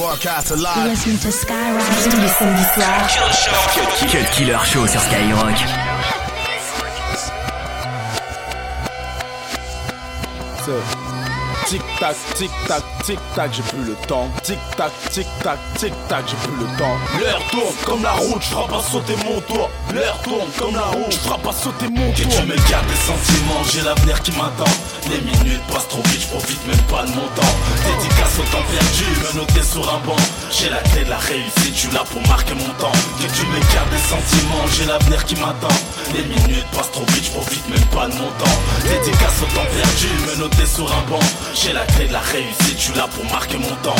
broadcast live. Listen to Skyrock tous les samedis soirs. Cut Killer Show sur Skyrock. So. Tic tac, tic tac, tic tac, j'ai plus le temps. Tic tac, tic tac, tic tac, j'ai plus le temps. L'heure tourne comme la route, je pas sauter mon toit. L'heure tourne comme la route, je pas sauter mon toit. Que tu me gardes des sentiments, j'ai l'avenir qui m'attend. Les minutes passent trop vite, je profite même pas de mon temps. Dédicace au temps perdu, me noter sur un banc. J'ai la clé de la réussite, tu là pour marquer mon temps. Que tu me gardes des sentiments, j'ai l'avenir qui m'attend. Les minutes passent trop vite, je profite même pas de mon temps. Dédicace au temps perdu, me noter sur un banc. J'ai la clé de la réussite, tu là pour marquer mon temps.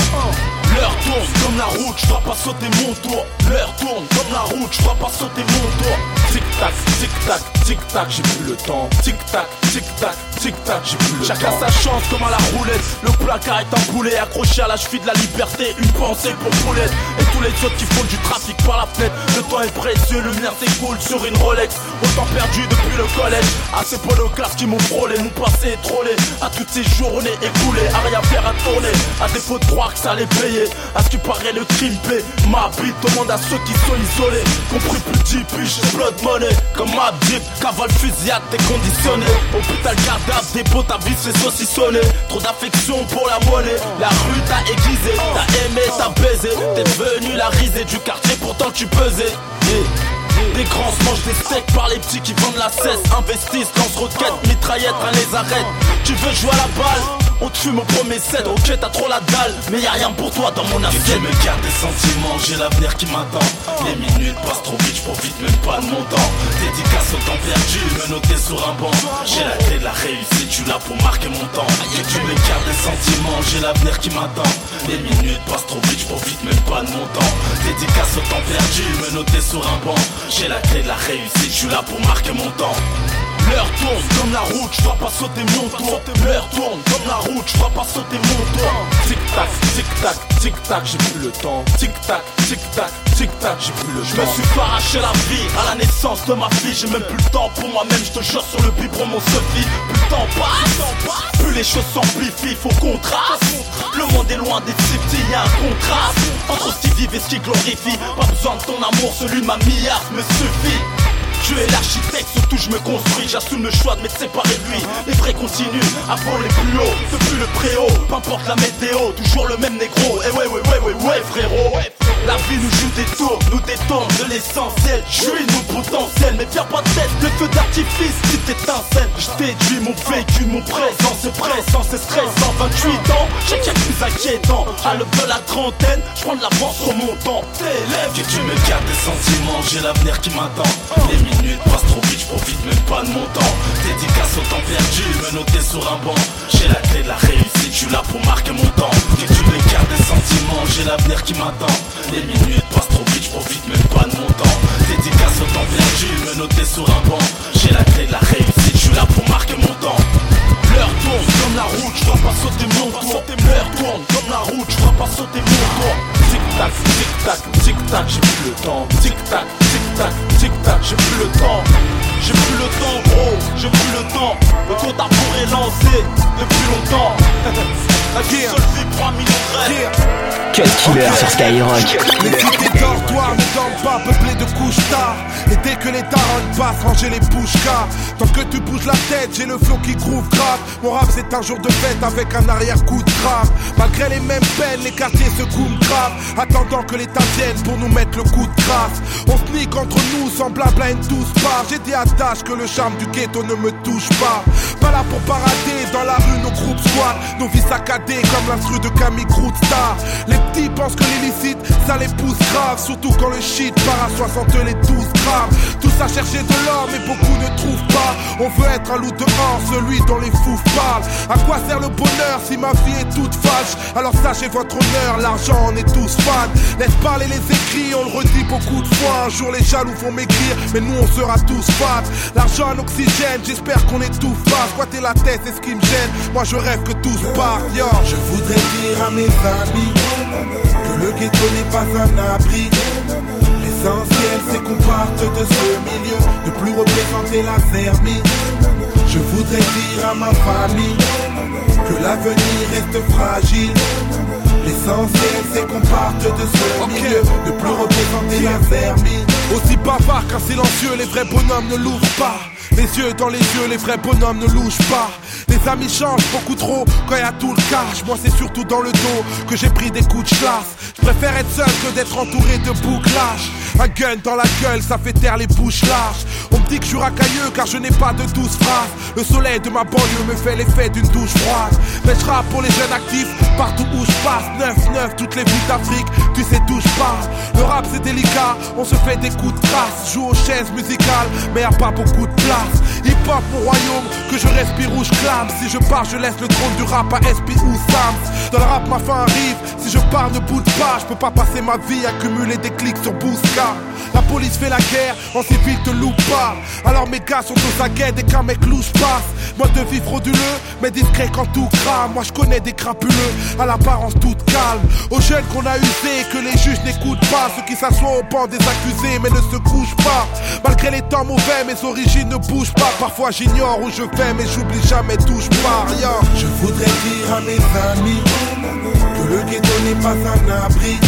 L'heure tourne comme la route, je dois pas sauter mon tour. L'heure tourne comme la route, je dois pas sauter mon tour. Tic tac, tic tac, tic tac, j'ai plus le temps. Tic tac, tic tac, tic tac, j'ai plus le temps. Chacun sa chance comme à la roulette. Le placard est un poulet accroché à la cheville de la liberté. Une pensée pour poulette. Et les autres qui font du trafic par la fenêtre. Le temps est précieux, mien s'écoule sur une Rolex. Autant perdu depuis le collège. À ces polocasses qui m'ont frôlé, mon passé est trollé. À toutes ces journées écoulées, à rien faire à tourner. À défaut de croire que ça allait payer. À ce qui paraît le crime paie. Ma bite demande à ceux qui sont isolés. Compris plus deep, puis blood money. Comme ma jeep, cavale fusillade, t'es conditionné. Hôpital cadavre, dépôt, ta vie c'est saucissonné. Trop d'affection pour la monnaie. La rue t'a aiguisé, t'as aimé, t'as baisé. T'es la risée du quartier, pourtant tu pesais. Des grands se mangent des steaks par les petits qui vendent la cesse. Investissent, lance roquettes, mitraillettes, rien les arrête Tu veux jouer à la balle? On te fume au premier set, ok t'as trop la dalle. Mais y'a rien pour toi dans mon assiette. Tu me garde des sentiments, j'ai l'avenir qui m'attend. Les minutes passent trop vite, j'profite même pas de mon temps. Dédicace au temps perdu, me noter sur un banc. J'ai la clé de la réussite, tu là pour marquer mon temps. Que tu me gardes des sentiments, j'ai l'avenir qui m'attend. Les minutes passent trop vite, j'profite même pas de mon temps. Dédicace au temps perdu, me noter sur un banc. J'ai la clé de la réussite, tu là pour marquer mon temps L'heure tourne comme la route, je pas sauter mon tour. L'heure tourne comme la route, je pas sauter mon tour. Tic tac, tic tac, tic tac, j'ai plus le temps. Tic tac, tic tac, tic tac, j'ai plus le temps Je me suis pas arraché la vie à la naissance de ma fille. J'ai même plus le temps pour moi-même, je te jure sur le biberon mon Sophie. Plus le temps passe, plus les choses s'amplifient, faut qu'on trace. Le monde est loin des petits, y'a un contraste Entre ce qui vive et ce qui glorifie Pas besoin de ton amour, celui de ma milliard me suffit. Tu es l'architecte, surtout je me construis. J'assume le choix de m'être séparé de lui. Les vrais continuent à voler plus haut Depuis le préau, peu importe la météo. Toujours le même négro, eh ouais ouais ouais ouais ouais frérot. La vie nous joue des tours, nous détourne de l'essentiel. Je suis mon potentiel, mais viens pas de tête De feux d'artifice, si t'étincelles. Je déduis mon vécu, mon présent C'est pressant, c'est stressant 28 ans, j'ai qu'il plus inquiétant. À l'aube de la trentaine, je prends de l'avance sur mon temps. T'élèves Que tu me gardes des sentiments, j'ai l'avenir qui m'attend. Minutes passent trop vite, profite même pas de mon temps. Dédicace au temps perdu, me noter sur un banc. J'ai la clé de la réussite, je suis là pour marquer mon temps. Que tu m'écartes des sentiments, j'ai l'avenir qui m'attend. Les minutes passent trop vite, je profite même pas de mon temps. Dédicace au temps perdu, me noter sur un banc. J'ai la clé de la réussite, je suis là pour marquer mon temps. L'heure tourne comme la route, je dois pas sauter mon tour. L'heure tourne comme la route, je dois pas sauter mon tour. Tic tac, tic tac, tic tac, j'ai plus le temps. Tic tac, tic tac, tic tac, j'ai plus le temps J'ai plus le temps gros, j'ai plus le temps. Le compte à est lancé depuis longtemps Cut Killer sur Skyrock. Les cités dortoirs ne dorment pas peuplées de couches tard. Et dès que les tarots passent, ranger les bouches car Tant que tu bouges la tête, j'ai le flow qui groove grave. Mon rap c'est un jour de fête avec un arrière-coup de grave Malgré les mêmes peines, les quartiers se coupent grave. Attendant que l'État vienne pour nous mettre le coup de grâce On sneak entre nous, semblable à une douce part. J'ai dit à que le charme du ghetto ne me touche pas. Pas là pour parader, dans la rue nos groupes squat Nos vies saccadées comme l'instru de Camille Star Les petits pensent que l'illicite, ça les pousse grave Surtout quand le shit part à 60 les 12 grammes Tous à chercher de l'or mais beaucoup ne trouvent pas. On veut être un loup dehors, celui dont les fous parlent. À quoi sert le bonheur si ma vie est toute fâche? Alors sachez votre honneur, l'argent on est tous fans. Laisse parler les écrits, on le redit beaucoup de fois. Un jour les jaloux vont m'écrire, mais nous on sera tous fans. L'argent en oxygène, j'espère qu'on étouffe pas Squatter la tête c'est ce qui me gêne, moi je rêve que tout se Je voudrais dire à mes amis Que le ghetto n'est pas un abri. L'essentiel c'est qu'on parte de ce milieu Ne plus représenter la vermine Je voudrais dire à ma famille Que l'avenir reste fragile. L'essentiel c'est qu'on parte de ce milieu Ne plus représenter la vermine Aussi bavard qu'un silencieux Les vrais bonhommes ne l'ouvrent pas les yeux dans les yeux, les vrais bonhommes ne louchent pas. Les amis changent beaucoup trop quand y a tout le cash. Moi, c'est surtout dans le dos que j'ai pris des coups de chasse. Je préfère être seul que d'être entouré de bouclages. Un gun dans la gueule, ça fait taire les bouches larges. On me dit que je suis racailleux car je n'ai pas de douce phrases. Le soleil de ma banlieue me fait l'effet d'une douche froide. Mais je pour les jeunes actifs partout où je passe. 9-9, toutes les villes d'Afrique, tu sais d'où je. Le rap c'est délicat, on se fait des coups de trace. Joue aux chaises musicales, mais y a pas beaucoup de place. Hip hop mon royaume, que je respire ou je clame. Si je pars, je laisse le trône du rap à SP ou Sams. Dans le rap, ma fin arrive. Si je pars, ne bouge pas. Je peux pas passer ma vie à cumuler des clics sur Bousca. La police fait la guerre, en civil te loupe pas. Alors mes gars sont aux aguets dès qu'un mec louche passe. Mode de vie frauduleux, mais discret quand tout crame. Moi je connais des crapuleux, à l'apparence toute calme. Aux jeunes qu'on a usé, que les juges n'écoutent pas. Ceux qui s'assoient au banc des accusés, mais ne se couchent pas. Malgré les temps mauvais, mes origines ne bouge pas. Parfois j'ignore où je vais, mais j'oublie jamais, touche pas rien. Je voudrais dire à mes amis que le ghetto n'est pas un abri.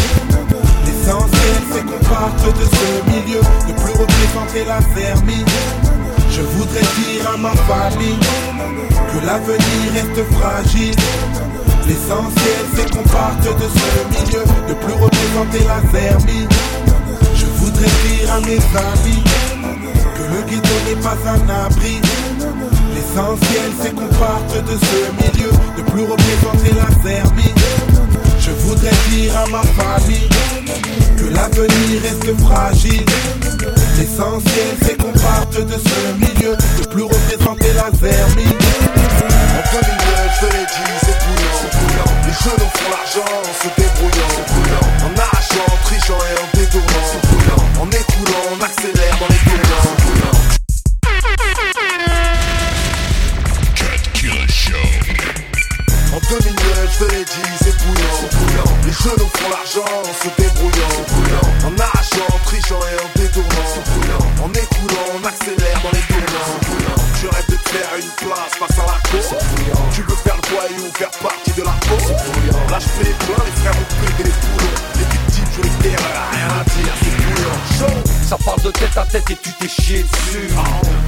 L'essentiel c'est qu'on parte de ce milieu, ne plus représenter la vermine. Je voudrais dire à ma famille que l'avenir reste fragile. L'essentiel c'est qu'on parte de ce milieu, ne plus représenter la vermine. Je voudrais dire à mes amis le ghetto n'est pas un abri. L'essentiel c'est qu'on parte de ce milieu, ne plus représenter la vermine. Je voudrais dire à ma famille que l'avenir reste fragile. L'essentiel c'est qu'on parte de ce milieu, ne plus représenter la vermine. En 2009, je l'ai dit, c'est bouillant. Les jeunes font l'argent en se débrouillant. En arrachant, en trichant et en détournant. En écoulant, on accélère dans les tournants. En 2009, je l'ai dit, c'est bouillant. Les jeunes font l'argent en se débrouillant.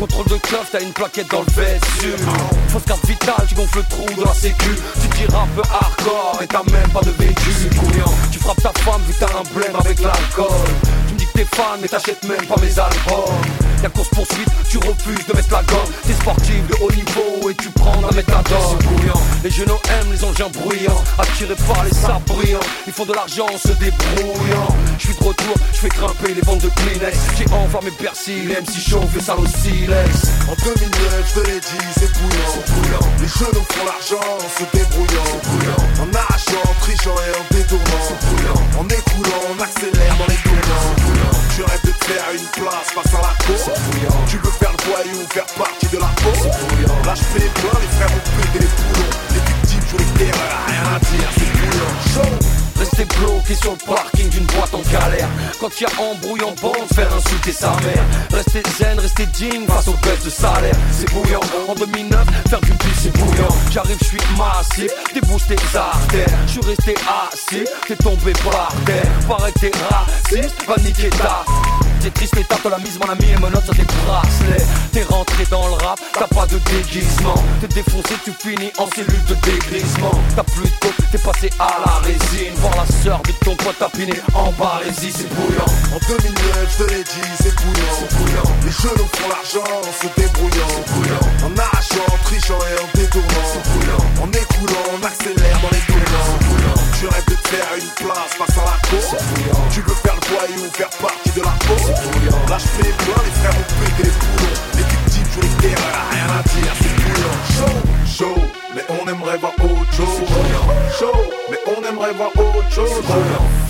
Contrôle de t'as une plaquette dans le vessu. Fausse carte vitale, tu gonfles le trou de la sécu. Tu tires un peu hardcore et t'as même pas de vécu. Tu frappes ta femme vu t'as un blême avec l'alcool. Tu me dis que t'es fan mais t'achètes même pas mes albums. Y'a course poursuite, tu refuses de mettre la gomme. T'es sportif de haut niveau et tu prends la méthadone. Les genoux aiment les engins bruyants, attirés par les brillants. Ils font de l'argent en se débrouillant. Je suis de retour, je fais grimper les ventes de Kleenex. J'ai enflammé persil, les MC chaud, fait ça silex. En 2009, je te l'ai dit, c'est bouillant. Les genoux font l'argent en se débrouillant. En arrachant, en trichant et en détournant. En écoulant, on accélère dans les tournants. Tu rêves de te faire une place face à la cour. Tu veux faire le voyou, faire partie de la peau. Là, je fais les les frères ont pété les poulons. Les victimes jouent les terreurs, rien à dire. Rester bloqué sur le parking d'une boîte en galère. Quand y a embrouille en bande, faire insulter sa mère. Rester zen, rester digne face aux baisses de salaire. C'est bouillant, en 2009, faire du pif c'est bouillant. J'arrive, je suis massif, débouche tes artères. Je suis resté assis, t'es tombé par terre. Paraît que t'es raciste, va niquer ta T'es triste et t'as la mise mon ami et note sur tes bracelets T'es rentré dans le rap, t'as pas de déguisement. T'es défoncé, tu finis en cellule de dégrisement. T'as plus de coke, t'es passé à la résine. Voir la sœur de ton pote tapiné en barésie, c'est bouillant. En 2009, je te l'ai dit, c'est bouillant. Les jeunes font l'argent en se débrouillant. En arrachant, en trichant et en détournant. En écoulant, on accélère dans les tournants Tu rêves de te faire une place face à la cour. Tu veux faire le voyou, faire partie de la je fais les pleins, les frères ont pété les poulons Les victimes jouent les rien à dire, c'est bouillant Chaud, chaud, mais on aimerait voir autre chose. Chaud, mais on aimerait voir autre chose.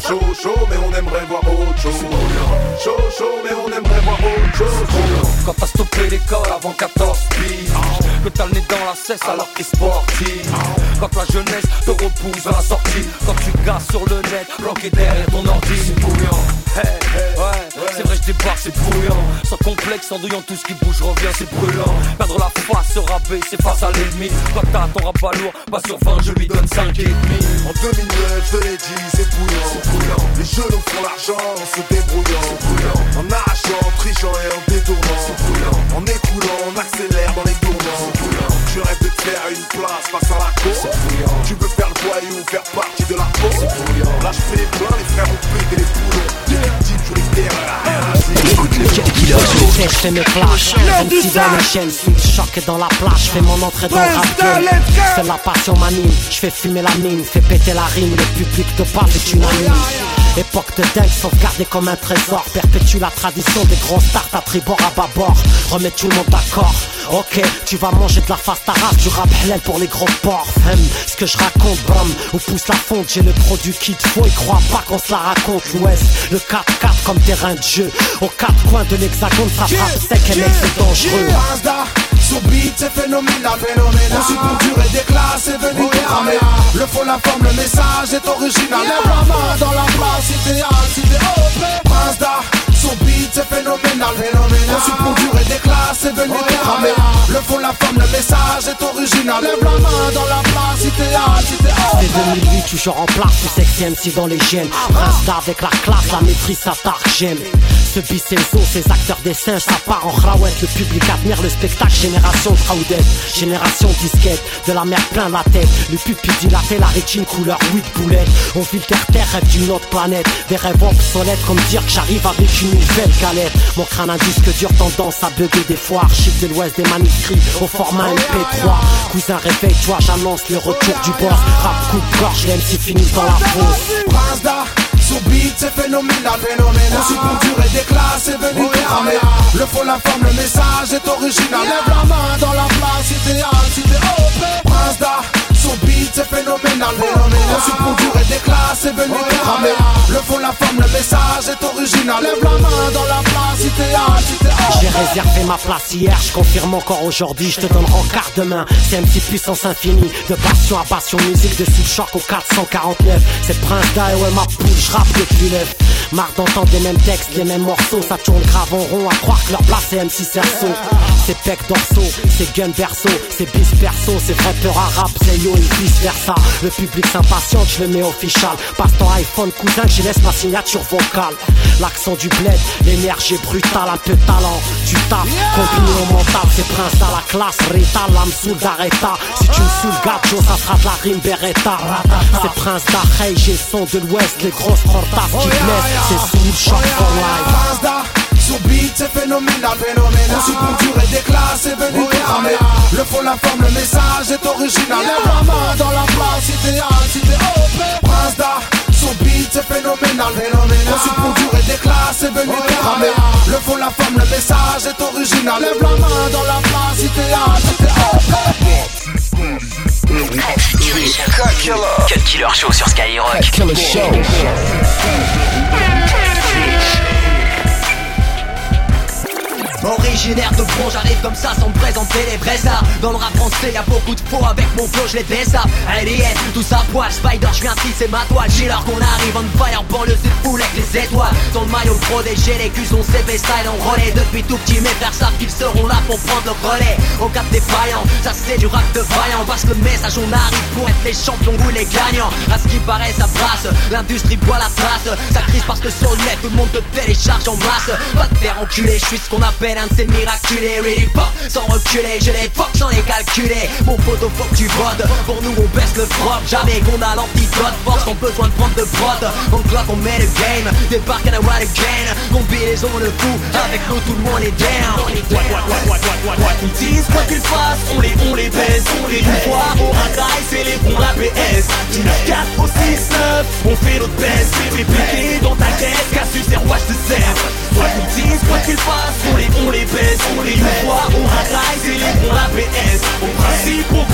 Chaud, chaud, mais on aimerait voir autre chose. Chaud, chaud, mais on aimerait voir autre chose. Quand t'as stoppé l'école avant 14 piges Que t'as le nez dans la cesse alors t'es sportif. Quand la jeunesse te repousse à la sortie Quand tu gasses sur le net, bloqué derrière ton ordi C'est bouillant. Hey, ouais, c'est vrai je débarque, c'est bruyant Sans complexe, en douillant tout ce qui bouge revient, c'est brûlant. Perdre la face, se c'est face à l'ennemi. Quand t'as ton rap lourd, pas sur 20, je lui donne 5 et demi. En 2009, je l'ai dit, c'est bouillant. Les jeunes font l'argent en se débrouillant En fais mes flashs, MC dans les chaînes, switch choc dans la plage, fais mon entrée dans le rap C'est la passion m'anime, je fais fumer la mine, fais péter la rime, le public de base est unanime. Époque de dingue, sauvegardée comme un trésor. Perpétue la tradition des gros stars à tribord à bâbord Remets tout le monde d'accord. Ok, tu vas manger de la fast arabe Du rap halal pour les gros porcs. Hum, Ce que je raconte, bam, où pousse la fonte. J'ai le produit qu'il te faut, et crois pas qu'on se la raconte. L'ouest, le 4-4 comme terrain de jeu. Aux quatre coins de l'hexagone, ça frappe sec et mec c'est dangereux Sur beat c'est phénoménal, phénoménal. Aussi pour durer des classes, c'est venu cramer Le fond, la forme, le message est original. Main dans la place idéal, idéal, Prince d'art, son beat c'est phénoménal, phénoménal. Conçu pour durer des classes, c'est venu oh. Le fond, la forme, le message est original. Lève la main dans la place, idéal, idéal. C'est 2008, toujours en place, tu sexy MC dans les gènes. Prince d'art avec la classe, la maîtrise, ça j'aime. Ce beat c'est le ces acteurs des singes, ça part en rawette. Le public admire le spectacle, génération Crowded, génération disquette. De la mer plein la tête, le pupille dilaté, la rétine couleur 8 boulettes. On filtre terre, rêve d'une autre planète. Des rêves obsolètes comme dire que j'arrive avec une nouvelle galette Mon crâne un disque dur tendance à bugger des fois. Archive de l'ouest des manuscrits au format MP3 Cousin réveille-toi j'annonce le retour du boss. Rap coup de gorge les MC finissent dans la fosse. Sur beat c'est phénoménal, phénoménal. Aussi pour durer des classes c'est venu cramer Le fond, la forme, le message est original. Lève la main dans la place idéale, idéal, OP Prince son beat c'est phénoménal, phénoménal. Conçu pour durer des classes, c'est venu cramer Le fond, la forme, le message est original. Lève la main dans la place, idéal, J'ai réservé ma place hier, je confirme encore aujourd'hui Je te donne en quart de main, c'est une petite puissance infinie De passion à passion, musique de sous-choc au 449 C'est Prince Day, ouais ma poule, je rappe depuis neuf Marre d'entendre les mêmes textes, les mêmes morceaux Ça tourne grave en rond, à croire que leur place c'est MC Cerceau. C'est Peck Dorso, c'est Gun Berso C'est Bis Perso, c'est vrai peur arabe, c'est Yo et vice versa. Le public s'impatiente, je le mets official Passe ton iPhone cousin, je laisse ma signature vocale. L'accent du bled, l'énergie brutale, un peu de talent. Du taf, combiné au mental, c'est Prince à la classe Rita, l'âme sous d'Areta Si tu me saoules gacho, ça sera de la rime Beretta. C'est Prince d'Arrey, j'ai son de l'ouest Les grosses portas qui blessent, c'est sous le choc for life. Beat c'est phénoménal, phénoménal Aussi pour durer des classes c'est venu cramer Le fond, la forme, le message est original. Lève la main dans la place idéale, cité OP Prince d'art son beat c'est phénoménal, phénoménal Conçu pour durer des classes, c'est venu cramer Le fond, la forme, le message est original. Lève la main dans la place, idéal, Cut Killer. Show sur Skyrock Originaire de bron, j'arrive comme ça sans me présenter les vrais stars. Dans le rap français y'a beaucoup de faux avec mon flow je les désarme Alien, tout ça poil, Spider, je viens c'est ma toile. J'ai l'heure qu'on arrive on fire, banlieue c'est full avec les étoiles. Dans le maillot protégé, les culs sont CP style en relais. Depuis tout petit mes frères savent qu'ils seront là pour prendre le relais. Au cap des vaillants, ça c'est du rap de vaillant. Parce que le message on arrive pour être les champions ou les gagnants. À ce qui paraît ça brasse, l'industrie boit la trace. Ça crise parce que sur le net tout le monde te télécharge en masse. Va te faire enculer, je suis ce qu'on appelle un de ces miraculés Really pop sans reculer Je les fuck sans les calculer Mon poteau faut que tu votes Pour nous on baisse le froc Jamais qu'on a l'antidote Force qu'on besoin de prendre de prod On clock on met le game Débarque à la what again Combinaison le fou Avec nous tout le monde est down Quoi qu'ils disent, quoi qu'ils fassent On les, on les baisse On les voit au racaille C'est les bons APS 4 au 6-9 On fait notre C'est piqué dans ta caisse Casus et rouage de serre Quoi qu'ils disent, quoi qu'ils fassent On les, on les baisse, on les voit, on racaille, c'est les bons APS Au principe, au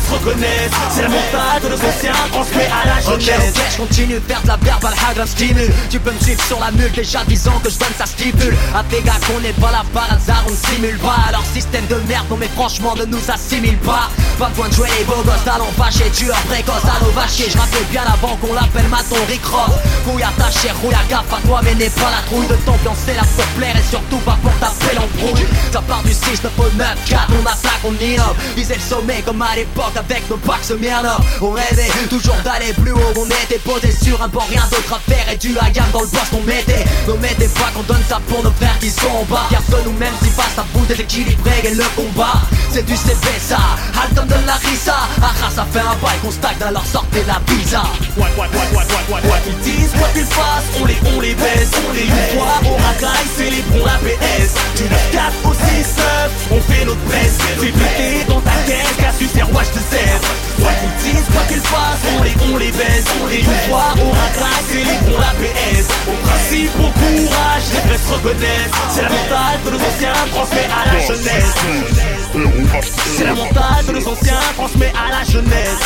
fesses reconnaissent. C'est la montagne de nos anciens transmet à la jeunesse. Ok, je continue de faire de la verbe à la stimule. Tu peux me suivre sur la mule, déjà 10 ans que je donne ça stipule A gars qu'on n'est pas là par hasard, on simule pas. Alors système de merde, non mais franchement ne nous assimile pas. Pas besoin de jouer les beaux gosses, talons fâchés, tueurs précoces, allô vachier Je rappelle bien avant qu'on l'appelle maton Rick Ross. Fouille à ta chair, rouille à gaffe à toi mais n'est pas la trouille de t'ambiancer là pour plaire et surtout pas pour taper l'embrouille. Ça part du 6, 9 9, 4, on attaque, on innove Viser le sommet comme à l'époque avec nos packs Smirnoff On rêvait toujours d'aller plus haut, on était posé sur un banc, rien d'autre à faire. Et du la gamme dans le boss qu'on mettait. Nos mettez pas qu'on donne ça pour nos frères qui sont en bas. Fiers de nous-mêmes si face à vous déséquilibré et le combat. C'est du CP ça, Alton de la risa. Arras ça fait un bail qu'on stagne alors sortez la pizza. What, what, what, what, what, what, what ils disent, quoi qu'ils fassent, on les, on les baisse On les fois, on racaille, célébrons la PS Du 9-4 au 6-9, on fait notre presse. C'est pété dans ta Cassius et Watch de Zef Quoi qu'ils disent, quoi qu'ils fassent, on les, on les baisse On les une fois, on racaille, célébrons la PS Au principe, au courage, les presses reconnaissent. C'est la mentale de nos anciens transmet à la jeunesse C'est la mentale de nos anciens transmet à la jeunesse.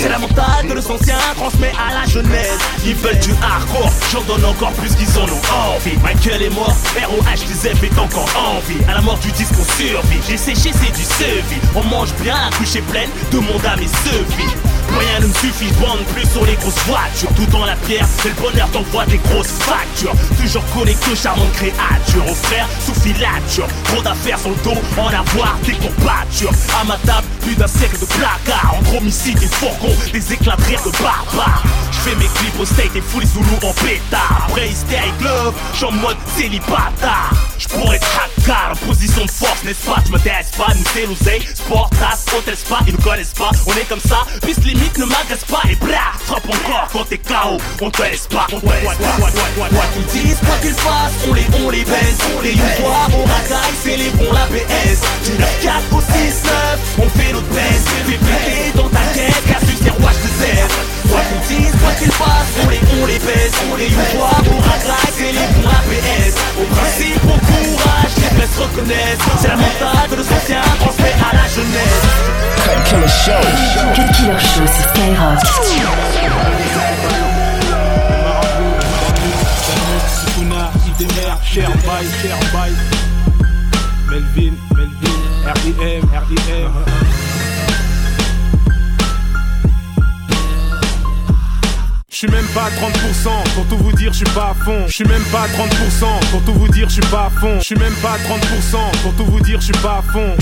C'est la mentale de nos anciens transmet à la jeunesse. Ils veulent du hardcore, j'en donne encore plus qu'ils en ont envie. Michael est mort, ROHTZ est encore en vie. À la mort du disque on survit, j'ai séché c'est du sevi On mange bien, la couche est pleine, de mon âme et vie Rien ne me suffit, je bande plus sur les grosses voitures Tout dans la pierre, c'est le bonheur d'envoie des grosses factures. Toujours connecté aux charmantes créatures Aux frères sous filature. Trop d'affaires sur le dos, en avoir des courbatures À ma table, plus d'un siècle de placards Entre homicides et fourgons, des éclats de rire de barbares Je fais mes clips au state et fous les zoulous en pétard. Après hystérique love, j'suis en mode célibataire. Je pourrais être haka en position de force, n'est-ce pas? Tu m'intéresse pas, nous c'est l'oseille, sport, tasse, hôtel spa, ils nous connaissent pas, on est comme ça, piste limite ne m'agresse pas. Et bra, frappe encore quand t'es KO, on te laisse pas. Quoi qu'ils disent, quoi qu'ils fassent, on les, on les baisse, on les fois, on racaille, célébrons la PS, du 9-4 au 6-9, on fait notre baisse, dans ta de. Quoi quoi qu'ils fassent, on les, on les baisse, on les une fois, on racaille, célébrons la PS, au principe, au courage, les blesses reconnaissent, c'est la mentale de nos anciens transmet à la jeunesse. Cut Killer Show. Cut Killer Show sur Skyrock. Cher Cher Melvin, Melvin, R.I.M., R.I.M. suis même pas à 30% pour tout vous dire, je suis pas à fond. Je suis même pas à 30% pour tout vous dire, je suis pas à fond. Je suis même pas à 30% pour tout vous dire, je suis pas à fond.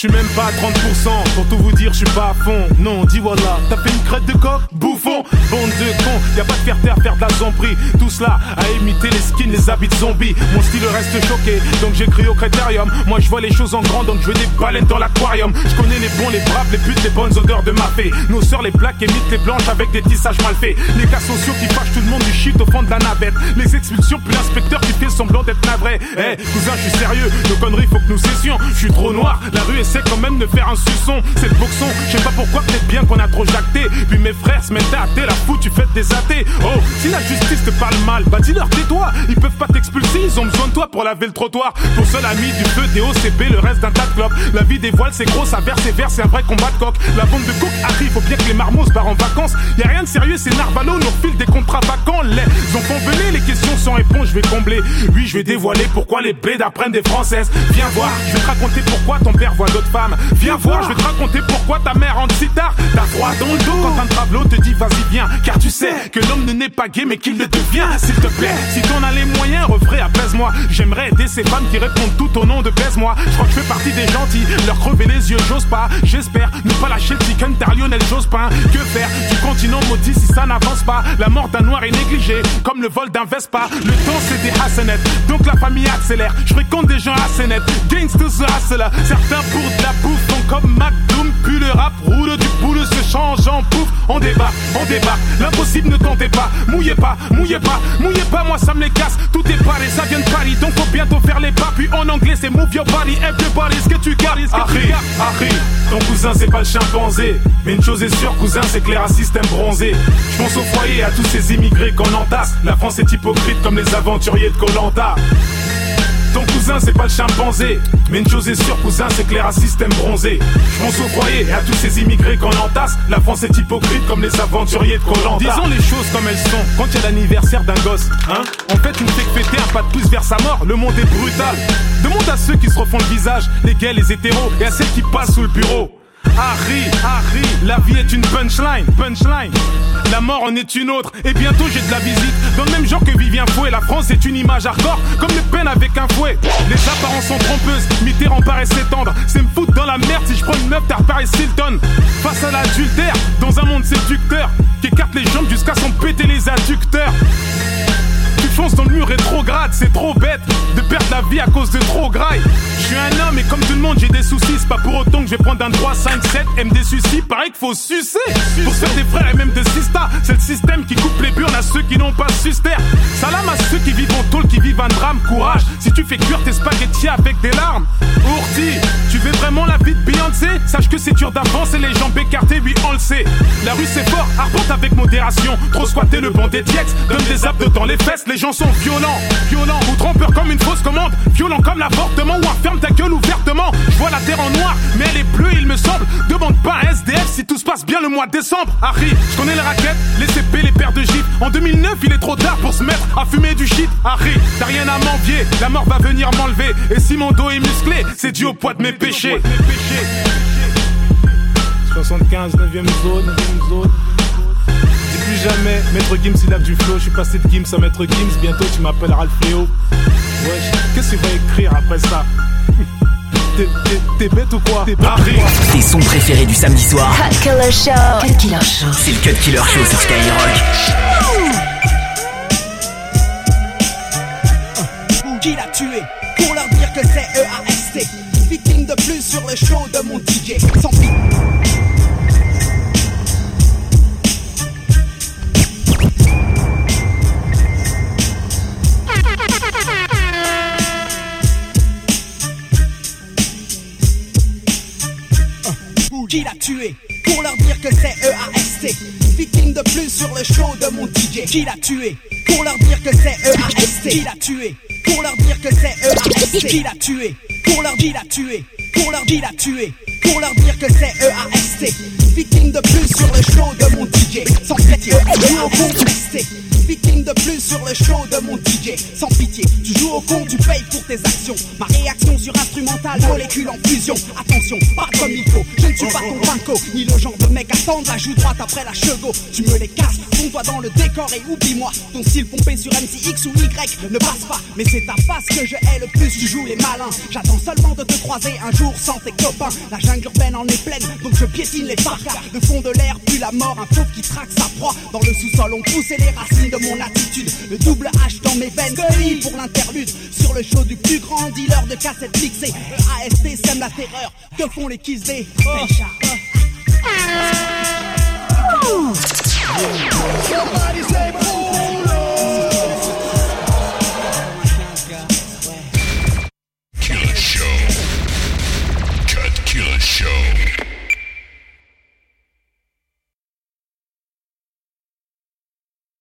Suis même pas à 30% pour tout vous dire, je suis pas à fond. Non, dis voilà, t'as fait une crête de coq, bouffon, bande de cons. Y a pas de fierté à faire de la zombie. Tout cela à imiter les skins, les habits de zombies. Mon style reste choqué, donc j'écris au critérium. Moi je vois les choses en grand, donc je veux des baleines dans l'aquarium. Je connais les bons, les braves, les putes, les bonnes odeurs de ma fée. Nos sœurs, les plaques, imitent les blanches avec des tissages mal faits. Les cas sociaux qui fâchent tout le monde du shit au fond de la navette. Les expulsions, puis l'inspecteur qui fait semblant d'être navré. Eh, cousin, je suis sérieux, nos conneries, faut que nous cessions. Je suis trop noir, la rue est c'est quand même de faire un suçon. C'est le boxon, je sais pas pourquoi, peut-être bien qu'on a trop jacté. Mes frères se mettaient à thé, la fou, tu fais des athées. Oh, si la justice te parle mal, bah dis-leur tais-toi. Ils peuvent pas t'expulser, ils ont besoin de toi pour laver le trottoir. Pour seul ami du feu, des OCP, le reste d'un tas de clopes. La vie des voiles, c'est gros, ça verse et verse, c'est un vrai combat de coq. La bombe de coke arrive, faut bien que les marmots se barrent en vacances. Y a rien de sérieux, c'est Narvalo, nous refile des contrats vacants. Les enfants venez, les questions sans réponse, je vais combler. Oui, je vais dévoiler pourquoi les blés apprennent des françaises. Viens voir, je vais te raconter pourquoi ton père voit d'autres femmes. Viens voir, je vais te raconter pourquoi ta mère rentre si tard. T'as froid dans le dos quand un travelot te dit vas-y viens. Car tu sais que l'homme ne naît pas gay mais qu'il le devient. S'il te plaît, si t'en as les moyens, refrais apaise-moi. J'aimerais aider ces femmes qui répondent tout au nom de baise-moi. Je crois que je fais partie des gentils, leur crever les yeux, j'ose pas. J'espère ne pas lâcher le chicken tar Lionel Jospin. Que faire du continent maudit si ça n'avance pas? La mort d'un noir est négligée, comme le vol d'un Vespa. Le temps c'est des hassenettes, donc la famille accélère. Je fréquente des gens assez nets, gangsters hustle. Certains pour de la bouffe font comme McDoom, puis le rap roule du boule se change en pouf. On débat, on débat, l'impossible ne tentez pas. Mouillez pas, mouillez pas, mouillez pas, moi ça me les casse. Tout est paré, ça vient de Paris, donc faut bientôt faire les pas. Puis en anglais c'est move your body, everybody, ce que tu gardes, gardes. Harry, ton cousin c'est pas le chimpanzé. Mais une chose est sûre, cousin, c'est que les racistes aiment bronzer. Je pense au foyer, à tous ces immigrés qu'on entasse. La France est hypocrite comme les aventuriers de Colanta. Ton cousin, c'est pas le chimpanzé. Mais une chose est sûre, cousin, c'est que les système bronzé. Je pense au et à tous ces immigrés qu'on entasse. La France est hypocrite comme les aventuriers de Colanta. Disons les choses comme elles sont. Quand il y a l'anniversaire d'un gosse, hein, en fait, une fait fêter un pas de plus vers sa mort. Le monde est brutal. Demande à ceux qui se refont le visage, les gays, les hétéros, et à celles qui passent sous le bureau. Harry, Harry, la vie est une punchline, punchline. La mort en est une autre, et bientôt j'ai de la visite. Dans le même genre que Vivien Fouet, la France est une image hardcore, comme les peines avec un fouet. Les apparences sont trompeuses, Mitterrand paraît s'étendre. C'est me foutre dans la merde si je prends une meuf, t'as Paris Hilton. Face à l'adultère, dans un monde séducteur, qui écarte les jambes jusqu'à s'en péter les adducteurs fonce dans le mur rétrograde, c'est trop bête de perdre la vie à cause de trop graille. Je suis un homme et comme tout le monde j'ai des soucis, c'est pas pour autant que je vais prendre un 3, 5, 7, M des soucis, pareil qu'il faut sucer. Pour faire des frères et même des sisters, c'est le système qui coupe les burnes à ceux qui n'ont pas suster. Salam à ceux qui vivent en tôle, qui vivent un drame, courage. Si tu fais cuire tes spaghettis avec des larmes, Ourti, tu veux vraiment la vie de Beyoncé? Sache que c'est dur d'avancer les jambes écartées, oui on le sait. La rue c'est fort, arpente avec modération. Trop squatter le banc des diex, donne des abdos dans les fesses, les gens sont violents, violents ou trompeurs comme une fausse commande, violents comme l'avortement ou ferme ta gueule ouvertement. Je vois la terre en noir, mais elle est bleue, il me semble. Demande pas un SDF si tout se passe bien le mois de décembre. Harry, je connais les raquettes, les CP, les paires de gifs. En 2009, il est trop tard pour se mettre à fumer du shit. Harry, t'as rien à m'envier, la mort va venir m'enlever. Et si mon dos est musclé, c'est dû au poids de mes péchés. 75, 9ème zone, 9ème zone plus jamais. Maître Gims, il a du flow. Je suis passé de Gims à Maître Gims. Bientôt, tu m'appelleras le fléau. Wesh, qu'est-ce que tu vas écrire après ça? T'es bête ou quoi? T'es barré Tes sons préférés du samedi soir. Cut Killer Show. Cut Killer Show. C'est le Cut Killer Show sur Skyrock. Qui l'a tué? Pour leur dire que c'est EAST. Victime de plus sur le show de mon DJ. Sans qui l'a tué Pour leur dire que c'est EAST Victime de plus sur le show de mon DJ Qui l'a tué Pour leur dire que c'est EAST Qui l'a tué Pour leur dire que c'est EAST Qui l'a tué Pour leur dire l'a tué Pour leur dire l'a tué Pour leur dire que c'est EAST Victime de plus sur le show de mon DJ Sans au contesté Victime de plus sur le show de mon DJ Sans pitié, tu joues au con, tu payes pour tes actions. Ma réaction sur instrumental, molécule en fusion. Attention, pas comme il faut, je ne suis pas ton banco. Ni le genre de mec à tendre la joue droite après la chevaux. Tu me les casses, ton dans le décor et oublie-moi. Ton style pompé sur MCX ou Y ne passe pas. Mais c'est ta face que je hais le plus, tu joues les malins. J'attends seulement de te croiser un jour sans tes copains. La jungle urbaine en est pleine, donc je piétine les parcs Le fond de l'air pue la mort, un fauve qui traque sa proie. Dans le sous-sol on poussait les racines de mon attitude. Le double H dans mes veines, pour l'interlude. Sur le show du plus grand dealer de cassettes mixées. AST sème la terreur, que font les kiss des say